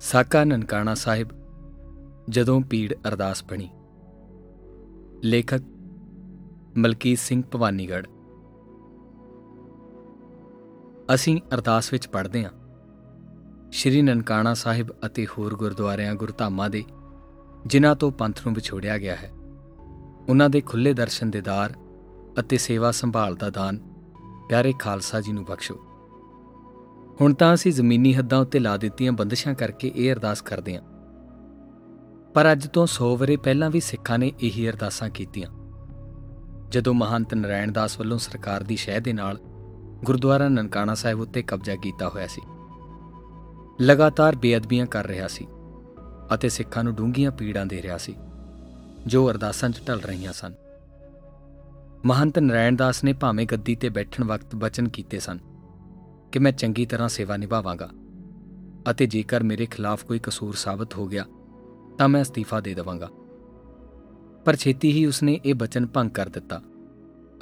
ਸਾਕਾ ਨਨਕਾਣਾ ਸਾਹਿਬ ਜਦੋਂ ਪੀੜ ਅਰਦਾਸ ਬਣੀ। ਲੇਖਕ ਮਲਕੀਤ ਸਿੰਘ ਭਵਾਨੀਗੜ ਅਸੀਂ ਅਰਦਾਸ ਵਿੱਚ ਪੜ੍ਹਦੇ ਹਾਂ। ਸ਼੍ਰੀ ਨਨਕਾਣਾ ਸਾਹਿਬ ਅਤੇ ਹੋਰ ਗੁਰਦੁਆਰਿਆਂ ਗੁਰਧਾਮਾਂ ਦੇ, ਜਿਨ੍ਹਾਂ ਤੋਂ ਪੰਥ ਨੂੰ ਵਿਛੋੜਿਆ ਗਿਆ ਹੈ, ਉਹਨਾਂ ਦੇ ਖੁੱਲੇ ਦਰਸ਼ਨ ਦੇਦਾਰ ਅਤੇ ਸੇਵਾ ਸੰਭਾਲ ਦਾ ਦਾਨ ਪਿਆਰੇ ਖਾਲਸਾ ਜੀ ਨੂੰ ਬਖਸ਼ੋ। ਹੁਣ ਤਾਂ ਅਸੀਂ ਜ਼ਮੀਨੀ ਹੱਦਾਂ ਉੱਤੇ ਲਾ ਦਿੱਤੀਆਂ ਬੰਦਸ਼ਾਂ ਕਰਕੇ ਇਹ ਅਰਦਾਸ ਕਰਦੇ ਹਾਂ। ਪਰ ਅੱਜ ਤੋਂ 100 ਵਰੇ ਪਹਿਲਾਂ ਵੀ ਸਿੱਖਾਂ ਨੇ ਇਹੀ ਅਰਦਾਸਾਂ ਕੀਤੀਆਂ। ਜਦੋਂ ਮਹੰਤ ਨਰੈਣ ਦਾਸ ਵੱਲੋਂ ਸਰਕਾਰ ਦੀ ਸ਼ਹਿ ਦੇ ਨਾਲ ਗੁਰਦੁਆਰਾ ਨਨਕਾਣਾ ਸਾਹਿਬ ਉੱਤੇ ਕਬਜ਼ਾ ਕੀਤਾ ਹੋਇਆ ਸੀ, ਲਗਾਤਾਰ ਬੇਅਦਬੀਆਂ ਕਰ ਰਿਹਾ ਸੀ ਅਤੇ ਸਿੱਖਾਂ ਨੂੰ ਡੂੰਘੀਆਂ ਪੀੜਾਂ ਦੇ ਰਿਹਾ ਸੀ, ਜੋ ਅਰਦਾਸਾਂ 'ਚ ਢਲ ਰਹੀਆਂ ਸਨ। ਮਹੰਤ ਨਰੈਣ ਦਾਸ ਨੇ ਭਾਵੇਂ ਗੱਦੀ ਤੇ ਬੈਠਣ ਵਕਤ ਬਚਨ ਕੀਤੇ ਸਨ ਕਿ ਮੈਂ ਚੰਗੀ ਤਰ੍ਹਾਂ ਸੇਵਾ ਨਿਭਾਵਾਂਗਾ ਅਤੇ ਜੇਕਰ ਮੇਰੇ ਖਿਲਾਫ ਕੋਈ ਕਸੂਰ ਸਾਬਤ ਹੋ ਗਿਆ, ਤਾਂ ਮੈਂ ਅਸਤੀਫਾ ਦੇ ਦੇਵਾਂਗਾ। ਪਰ ਛੇਤੀ ਹੀ ਉਸਨੇ ਇਹ ਬਚਨ ਭੰਗ ਕਰ ਦਿੱਤਾ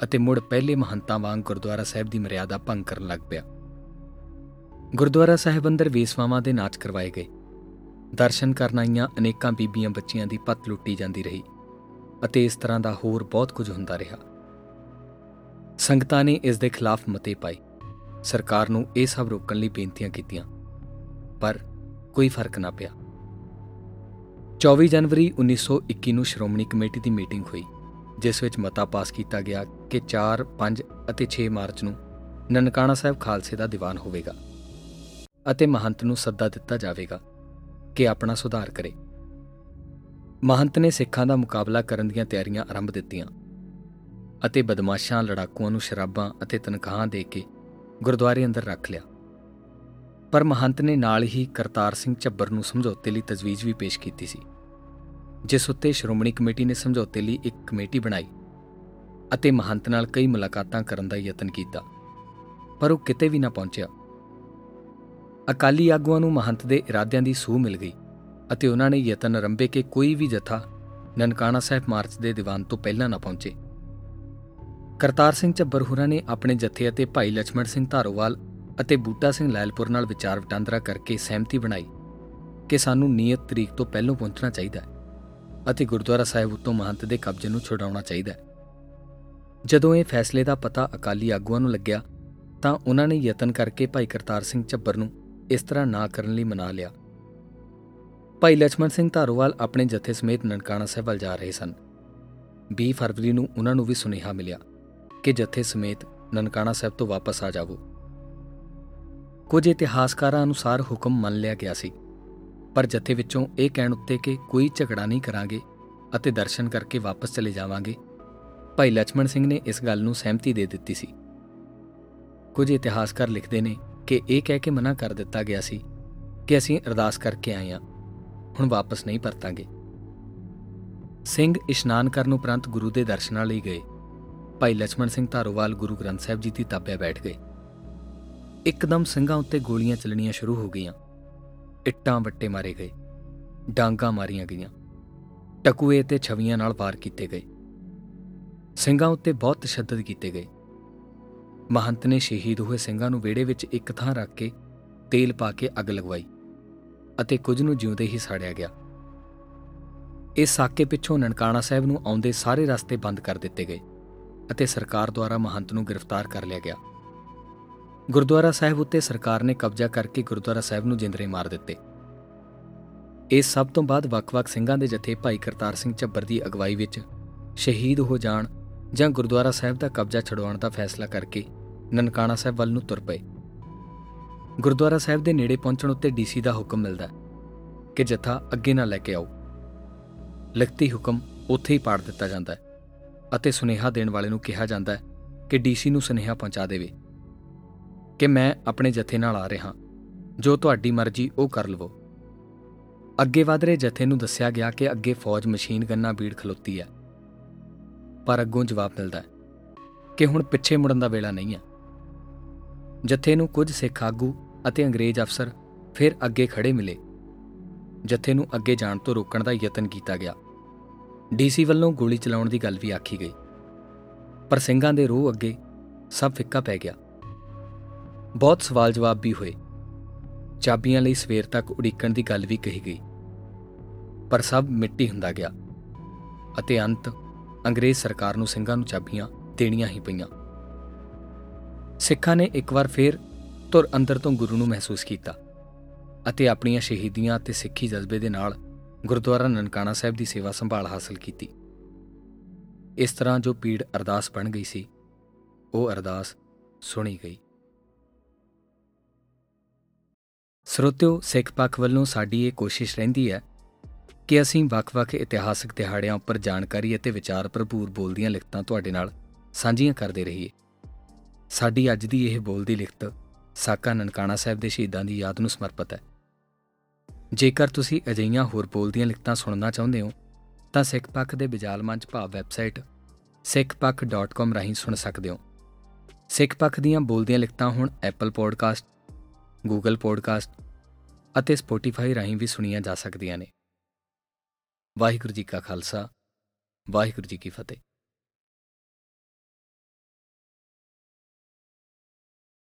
ਅਤੇ ਮੁੜ ਪਹਿਲੇ ਮਹੰਤਾਂ ਵਾਂਗ ਗੁਰਦੁਆਰਾ ਸਾਹਿਬ ਦੀ ਮਰਿਆਦਾ ਭੰਗ ਕਰਨ ਲੱਗ ਪਿਆ। ਗੁਰਦੁਆਰਾ ਸਾਹਿਬ ਅੰਦਰ ਵੇਸਵਾਵਾਂ ਦੇ ਨਾਚ ਕਰਵਾਏ ਗਏ। ਦਰਸ਼ਨ ਕਰਨ ਆਈਆਂ ਅਨੇਕਾਂ ਬੀਬੀਆਂ ਬੱਚੀਆਂ ਦੀ ਪੱਤ ਲੁੱਟੀ ਜਾਂਦੀ ਰਹੀ ਅਤੇ ਇਸ ਤਰ੍ਹਾਂ ਦਾ ਹੋਰ ਬਹੁਤ ਕੁਝ ਹੁੰਦਾ ਰਿਹਾ। ਸੰਗਤਾਂ ਨੇ ਇਸ ਦੇ ਖਿਲਾਫ ਮਤੇ ਪਾਏ। ਸਰਕਾਰ ਨੂੰ ਇਹ ਸਭ ਰੋਕਣ ਲਈ ਬੇਨਤੀਆਂ ਕੀਤੀਆਂ ਪਰ ਕੋਈ ਫ਼ਰਕ ਨਾ ਪਿਆ। 24 ਜਨਵਰੀ 1921 ਨੂੰ ਸ਼੍ਰੋਮਣੀ ਕਮੇਟੀ ਦੀ ਮੀਟਿੰਗ ਹੋਈ ਜਿਸ ਵਿੱਚ ਮਤਾ ਪਾਸ ਕੀਤਾ ਗਿਆ ਕਿ 4, 5 ਅਤੇ 6 ਮਾਰਚ ਨੂੰ ਨਨਕਾਣਾ ਸਾਹਿਬ ਖਾਲਸੇ ਦਾ ਦੀਵਾਨ ਹੋਵੇਗਾ ਅਤੇ ਮਹੰਤ ਨੂੰ ਸੱਦਾ ਦਿੱਤਾ ਜਾਵੇਗਾ ਕਿ ਆਪਣਾ ਸੁਧਾਰ ਕਰੇ। ਮਹੰਤ ਨੇ ਸਿੱਖਾਂ ਦਾ ਮੁਕਾਬਲਾ ਕਰਨ ਦੀਆਂ ਤਿਆਰੀਆਂ ਆਰੰਭ ਦਿੱਤੀਆਂ ਅਤੇ ਬਦਮਾਸ਼ਾਂ ਲੜਾਕੂਆਂ ਨੂੰ ਸ਼ਰਾਬਾਂ ਅਤੇ ਤਨਖਾਹਾਂ ਦੇ ਕੇ ਗੁਰਦੁਆਰੇ ਅੰਦਰ ਰੱਖ ਲਿਆ। ਪਰ ਮਹੰਤ ਨੇ ਨਾਲ ਹੀ ਕਰਤਾਰ ਸਿੰਘ ਝੱਬਰ ਨੂੰ ਸਮਝੌਤੇ ਲਈ ਤਜਵੀਜ਼ ਵੀ ਪੇਸ਼ ਕੀਤੀ ਸੀ। ਜਿਸ ਉੱਤੇ ਸ਼੍ਰੋਮਣੀ ਕਮੇਟੀ ਨੇ ਸਮਝੌਤੇ ਲਈ ਇੱਕ ਕਮੇਟੀ ਬਣਾਈ ਅਤੇ ਮਹੰਤ ਨਾਲ ਕਈ ਮੁਲਾਕਾਤਾਂ ਕਰਨ ਦਾ ਯਤਨ ਕੀਤਾ। ਪਰ ਉਹ ਕਿਤੇ ਵੀ ਨਾ ਪਹੁੰਚਿਆ। ਅਕਾਲੀ ਆਗੂਆਂ ਨੂੰ ਮਹੰਤ ਦੇ ਇਰਾਦਿਆਂ ਦੀ ਸੂਹ ਮਿਲ ਗਈ ਅਤੇ ਉਹਨਾਂ ਨੇ ਯਤਨ ਰੰਭੇ ਕਿ ਕੋਈ ਵੀ ਜਥਾ ਨਨਕਾਣਾ ਸਾਹਿਬ ਮਾਰਚ ਦੇ ਦੀਵਾਨ ਤੋਂ ਪਹਿਲਾਂ ਨਾ ਪਹੁੰਚੇ। ਕਰਤਾਰ ਸਿੰਘ ਚੱਬਰ ਹੁਰਾਂ ਨੇ ਆਪਣੇ ਜਥੇ ਅਤੇ ਭਾਈ ਲਛਮਣ ਸਿੰਘ ਧਾਰੋਵਾਲ ਅਤੇ ਬੂਟਾ ਸਿੰਘ ਲੈਲਪੁਰ ਨਾਲ ਵਿਚਾਰ ਵਟਾਂਦਰਾ ਕਰਕੇ ਸਹਿਮਤੀ ਬਣਾਈ ਕਿ ਸਾਨੂੰ ਨਿਯਤ ਤਰੀਕ ਤੋਂ ਪਹਿਲਾਂ ਪਹੁੰਚਣਾ ਚਾਹੀਦਾ ਹੈ ਅਤੇ ਗੁਰਦੁਆਰਾ ਸਾਹਿਬ ਉਤੋਂ ਮਹੰਤ ਦੇ ਕਬਜ਼ੇ ਨੂੰ ਛੁਡਾਉਣਾ ਚਾਹੀਦਾ ਹੈ। ਜਦੋਂ ਇਹ ਫੈਸਲੇ ਦਾ ਪਤਾ ਅਕਾਲੀ ਆਗੂਆਂ ਨੂੰ ਲੱਗਿਆ ਤਾਂ ਉਹਨਾਂ ਨੇ ਯਤਨ ਕਰਕੇ ਭਾਈ ਕਰਤਾਰ ਸਿੰਘ ਚੱਬਰ ਨੂੰ ਇਸ ਤਰ੍ਹਾਂ ਨਾ ਕਰਨ ਲਈ ਮਨਾ ਲਿਆ। ਭਾਈ ਲਛਮਣ ਸਿੰਘ ਧਾਰੋਵਾਲ ਆਪਣੇ ਜਥੇ ਸਮੇਤ ਨਨਕਾਣਾ ਸਾਹਿਬ ਵੱਲ ਜਾ ਰਹੇ ਸਨ। 20 ਫਰਵਰੀ ਨੂੰ ਉਹਨਾਂ ਨੂੰ ਵੀ ਸੁਨੇਹਾ ਮਿਲਿਆ। ਕਿ ਜਥੇ ਸਮੇਤ ਨਨਕਾਣਾ ਸਾਹਿਬ ਤੋਂ ਵਾਪਸ ਆ ਜਾਵੋ। ਕੁਝ ਇਤਿਹਾਸਕਾਰਾਂ ਅਨੁਸਾਰ ਹੁਕਮ ਮੰਨ ਲਿਆ ਗਿਆ ਸੀ, ਪਰ ਜਥੇ ਵਿੱਚੋਂ ਇਹ ਕਹਿਣ ਉੱਤੇ ਕਿ ਕੋਈ ਝਗੜਾ ਨਹੀਂ ਕਰਾਂਗੇ ਅਤੇ ਦਰਸ਼ਨ ਕਰਕੇ ਵਾਪਸ ਚਲੇ ਜਾਵਾਂਗੇ। ਭਾਈ ਲక్ష్మణ ਸਿੰਘ ਨੇ ਇਸ ਗੱਲ ਨੂੰ ਸਹਿਮਤੀ ਦੇ ਦਿੱਤੀ ਸੀ। ਕੁਝ ਇਤਿਹਾਸਕਾਰ ਲਿਖਦੇ ਨੇ ਕਿ ਇਹ ਕਹਿ ਕੇ ਮਨਾ ਕਰ ਦਿੱਤਾ ਗਿਆ ਸੀ ਕਿ ਅਸੀਂ ਅਰਦਾਸ ਕਰਕੇ ਆਏ ਹਾਂ, ਹੁਣ ਵਾਪਸ ਨਹੀਂ ਪਰਤਾਂਗੇ। ਸਿੰਘ ਇਸ਼ਨਾਨ ਕਰਨ ਉਪਰੰਤ ਗੁਰੂ ਦੇ ਦਰਸ਼ਨਾਂ ਲਈ ਗਏ। ਭਾਈ ਲక్ష్మణ ਸਿੰਘ ਧਾਰੋਵਾਲ ਗੁਰੂ ਗ੍ਰੰਥ ਸਾਹਿਬ ਜੀ ਦੀ ਤਾਬਿਆ ਬੈਠ ਗਏ। ਇੱਕਦਮ ਸਿੰਘਾਂ ਉੱਤੇ ਗੋਲੀਆਂ ਚੱਲਣੀਆਂ ਸ਼ੁਰੂ ਹੋ ਗਈਆਂ। ਇੱਟਾਂ ਵੱਟੇ ਮਾਰੇ ਗਏ, ਡਾਂਗਾ ਮਾਰੀਆਂ ਗਈਆਂ, ਟਕੂਏ ਤੇ ਛਵੀਆਂ ਨਾਲ ਵਾਰ ਕੀਤੇ ਗਏ। ਸਿੰਘਾਂ ਉੱਤੇ ਬਹੁਤ ਤਸ਼ੱਦਦ ਕੀਤੇ ਗਏ। ਮਹੰਤ ਨੇ ਸ਼ਹੀਦ ਹੋਏ ਸਿੰਘਾਂ ਨੂੰ ਵਿੜੇ ਵਿੱਚ ਇੱਕ ਥਾਂ ਰੱਖ ਕੇ ਤੇਲ ਪਾ ਕੇ ਅੱਗ ਲਗਵਾਈ ਅਤੇ ਕੁਝ ਨੂੰ ਜਿਉਂਦੇ ਹੀ ਸਾੜਿਆ ਗਿਆ। ਇਸ ਸਾਕੇ ਪਿੱਛੋਂ ਨਨਕਾਣਾ ਸਾਹਿਬ ਨੂੰ ਆਉਂਦੇ ਸਾਰੇ ਰਸਤੇ ਬੰਦ ਕਰ ਦਿੱਤੇ ਗਏ। ਅਤੇ ਸਰਕਾਰ ਦੁਆਰਾ ਮਹੰਤ ਨੂੰ ਗ੍ਰਿਫਤਾਰ ਕਰ ਲਿਆ ਗਿਆ। ਗੁਰਦੁਆਰਾ ਸਾਹਿਬ ਉੱਤੇ ਸਰਕਾਰ ਨੇ ਕਬਜ਼ਾ ਕਰਕੇ ਗੁਰਦੁਆਰਾ ਸਾਹਿਬ ਨੂੰ ਜਿੰਦਰੇ ਮਾਰ ਦਿੱਤੇ। ਇਸ ਸਭ ਤੋਂ ਬਾਅਦ ਵੱਖ-ਵੱਖ ਸਿੰਘਾਂ ਦੇ ਜਥੇ ਭਾਈ ਕਰਤਾਰ ਸਿੰਘ ਝੱਬਰ ਦੀ ਅਗਵਾਈ ਵਿੱਚ ਸ਼ਹੀਦ ਹੋ ਜਾਣ ਜਾਂ ਗੁਰਦੁਆਰਾ ਸਾਹਿਬ ਦਾ ਕਬਜ਼ਾ ਛਡਵਾਉਣ ਦਾ ਫੈਸਲਾ ਕਰਕੇ ਨਨਕਾਣਾ ਸਾਹਿਬ ਵੱਲ ਨੂੰ ਤੁਰ ਪਏ। ਗੁਰਦੁਆਰਾ ਸਾਹਿਬ ਦੇ ਨੇੜੇ ਪਹੁੰਚਣ ਉੱਤੇ ਡੀਸੀ ਦਾ ਹੁਕਮ ਮਿਲਦਾ ਕਿ ਜਥਾ ਅੱਗੇ ਨਾ ਲੈ ਕੇ ਆਓ। ਲਿਖਤੀ ਹੁਕਮ ਉੱਥੇ ਹੀ ਪਾੜ ਦਿੱਤਾ ਜਾਂਦਾ ਹੈ। ਅਤੇ ਸੁਨੇਹਾ ਦੇਣ ਵਾਲੇ ਨੂੰ ਕਿਹਾ ਜਾਂਦਾ ਹੈ ਕਿ ਡੀਸੀ ਨੂੰ ਸੁਨੇਹਾ ਪਹੁੰਚਾ ਦੇਵੇ ਕਿ ਮੈਂ ਆਪਣੇ ਜਥੇ ਨਾਲ ਆ ਰਿਹਾ ਜੋ ਤੁਹਾਡੀ ਮਰਜ਼ੀ ਉਹ ਕਰ ਲਵੋ। ਅੱਗੇ ਵਧ ਰਹੇ ਜਥੇ ਨੂੰ ਦੱਸਿਆ ਗਿਆ ਕਿ ਅੱਗੇ ਫੌਜ ਮਸ਼ੀਨ ਗੰਨਾਂ ਬੀੜ ਖਲੋਤੀ ਹੈ। ਪਰ ਅੱਗੋਂ ਜਵਾਬ ਮਿਲਦਾ ਹੈ ਕਿ ਹੁਣ ਪਿੱਛੇ ਮੁੜਨ ਦਾ ਵੇਲਾ ਨਹੀਂ ਹੈ। ਜਥੇ ਨੂੰ ਕੁਝ ਸਿੱਖ ਆਗੂ ਅਤੇ ਅੰਗਰੇਜ਼ ਅਫਸਰ ਫਿਰ ਅੱਗੇ ਖੜੇ ਮਿਲੇ। ਜਥੇ ਨੂੰ ਅੱਗੇ ਜਾਣ ਤੋਂ ਰੋਕਣ ਦਾ ਯਤਨ ਕੀਤਾ ਗਿਆ। ਡੀਸੀ ਵੱਲੋਂ ਗੋਲੀ ਚਲਾਉਣ ਦੀ ਗੱਲ ਵੀ ਆਖੀ ਗਈ। ਪਰ ਸਿੰਘਾਂ ਦੇ ਰੋਹ ਅੱਗੇ ਸਭ ਫਿੱਕਾ ਪੈ ਗਿਆ। ਬਹੁਤ ਸਵਾਲ ਜਵਾਬ ਵੀ ਹੋਏ। ਚਾਬੀਆਂ ਲਈ ਸਵੇਰ ਤੱਕ ਉਡੀਕਣ ਦੀ ਗੱਲ ਵੀ ਕਹੀ ਗਈ। ਪਰ ਸਭ ਮਿੱਟੀ ਹੁੰਦਾ ਗਿਆ ਅਤੇ ਅੰਤ ਅੰਗਰੇਜ਼ ਸਰਕਾਰ ਨੂੰ ਸਿੰਘਾਂ ਨੂੰ ਚਾਬੀਆਂ ਦੇਣੀਆਂ ਹੀ ਪਈਆਂ। ਸਿੱਖਾਂ ਨੇ ਇੱਕ ਵਾਰ ਫੇਰ ਤੁਰ ਅੰਦਰ ਤੋਂ ਗੁਰੂ ਨੂੰ ਮਹਿਸੂਸ ਕੀਤਾ ਅਤੇ ਆਪਣੀਆਂ ਸ਼ਹੀਦੀਆਂ ਅਤੇ ਸਿੱਖੀ ਜਜ਼ਬੇ ਦੇ ਨਾਲ ਗੁਰਦੁਆਰਾ ਨਨਕਾਣਾ ਸਾਹਿਬ ਦੀ ਸੇਵਾ ਸੰਭਾਲ ਹਾਸਲ ਕੀਤੀ। ਇਸ ਤਰ੍ਹਾਂ ਜੋ ਪੀੜ ਅਰਦਾਸ ਬਣ ਗਈ ਸੀ, ਉਹ ਅਰਦਾਸ ਸੁਣੀ ਗਈ। ਸਰੋਤਿਓ, ਸਿੱਖ ਪੱਖ ਵੱਲੋਂ ਸਾਡੀ ਇਹ ਕੋਸ਼ਿਸ਼ ਰਹਿੰਦੀ ਹੈ ਕਿ ਅਸੀਂ ਵੱਖ-ਵੱਖ ਇਤਿਹਾਸਕ ਦਿਹਾੜਿਆਂ ਉੱਪਰ ਜਾਣਕਾਰੀ ਅਤੇ ਵਿਚਾਰ ਭਰਪੂਰ ਬੋਲਦੀਆਂ ਲਿਖਤਾਂ ਤੁਹਾਡੇ ਨਾਲ ਸਾਂਝੀਆਂ ਕਰਦੇ ਰਹੀਏ। ਸਾਡੀ ਅੱਜ ਦੀ ਇਹ ਬੋਲਦੀ ਲਿਖਤ ਸਾਕਾ ਨਨਕਾਣਾ ਸਾਹਿਬ ਦੇ ਸ਼ਹੀਦਾਂ ਦੀ ਯਾਦ ਨੂੰ ਸਮਰਪਿਤ ਹੈ। ਜੇਕਰ ਤੁਸੀਂ ਅਜਈਆਂ ਹੋਰ ਬੋਲਦੀਆਂ ਲਿਖਤਾਂ ਸੁਣਨਾ ਚਾਹੁੰਦੇ ਹੋ, ਤਾਂ ਸਿੱਖ ਪੱਖ ਦੇ ਵਿਜਾਲ ਮੰਚ ਭਾਵ ਵੈਬਸਾਈਟ sikhpakh.com ਰਾਹੀਂ ਸੁਣ ਸਕਦੇ ਹੋ। ਸਿੱਖ ਪੱਖ ਦੀਆਂ ਬੋਲਦੀਆਂ ਲਿਖਤਾਂ ਹੁਣ ਐਪਲ ਪੋਡਕਾਸਟ ਗੂਗਲ ਪੋਡਕਾਸਟ ਅਤੇ ਸਪੋਟੀਫਾਈ ਰਾਹੀਂ ਵੀ ਸੁਣੀਆਂ ਜਾ ਸਕਦੀਆਂ ਨੇ। ਵਾਹਿਗੁਰੂ ਜੀ ਕਾ ਖਾਲਸਾ, ਵਾਹਿਗੁਰੂ ਜੀ ਕੀ ਫਤਿਹ।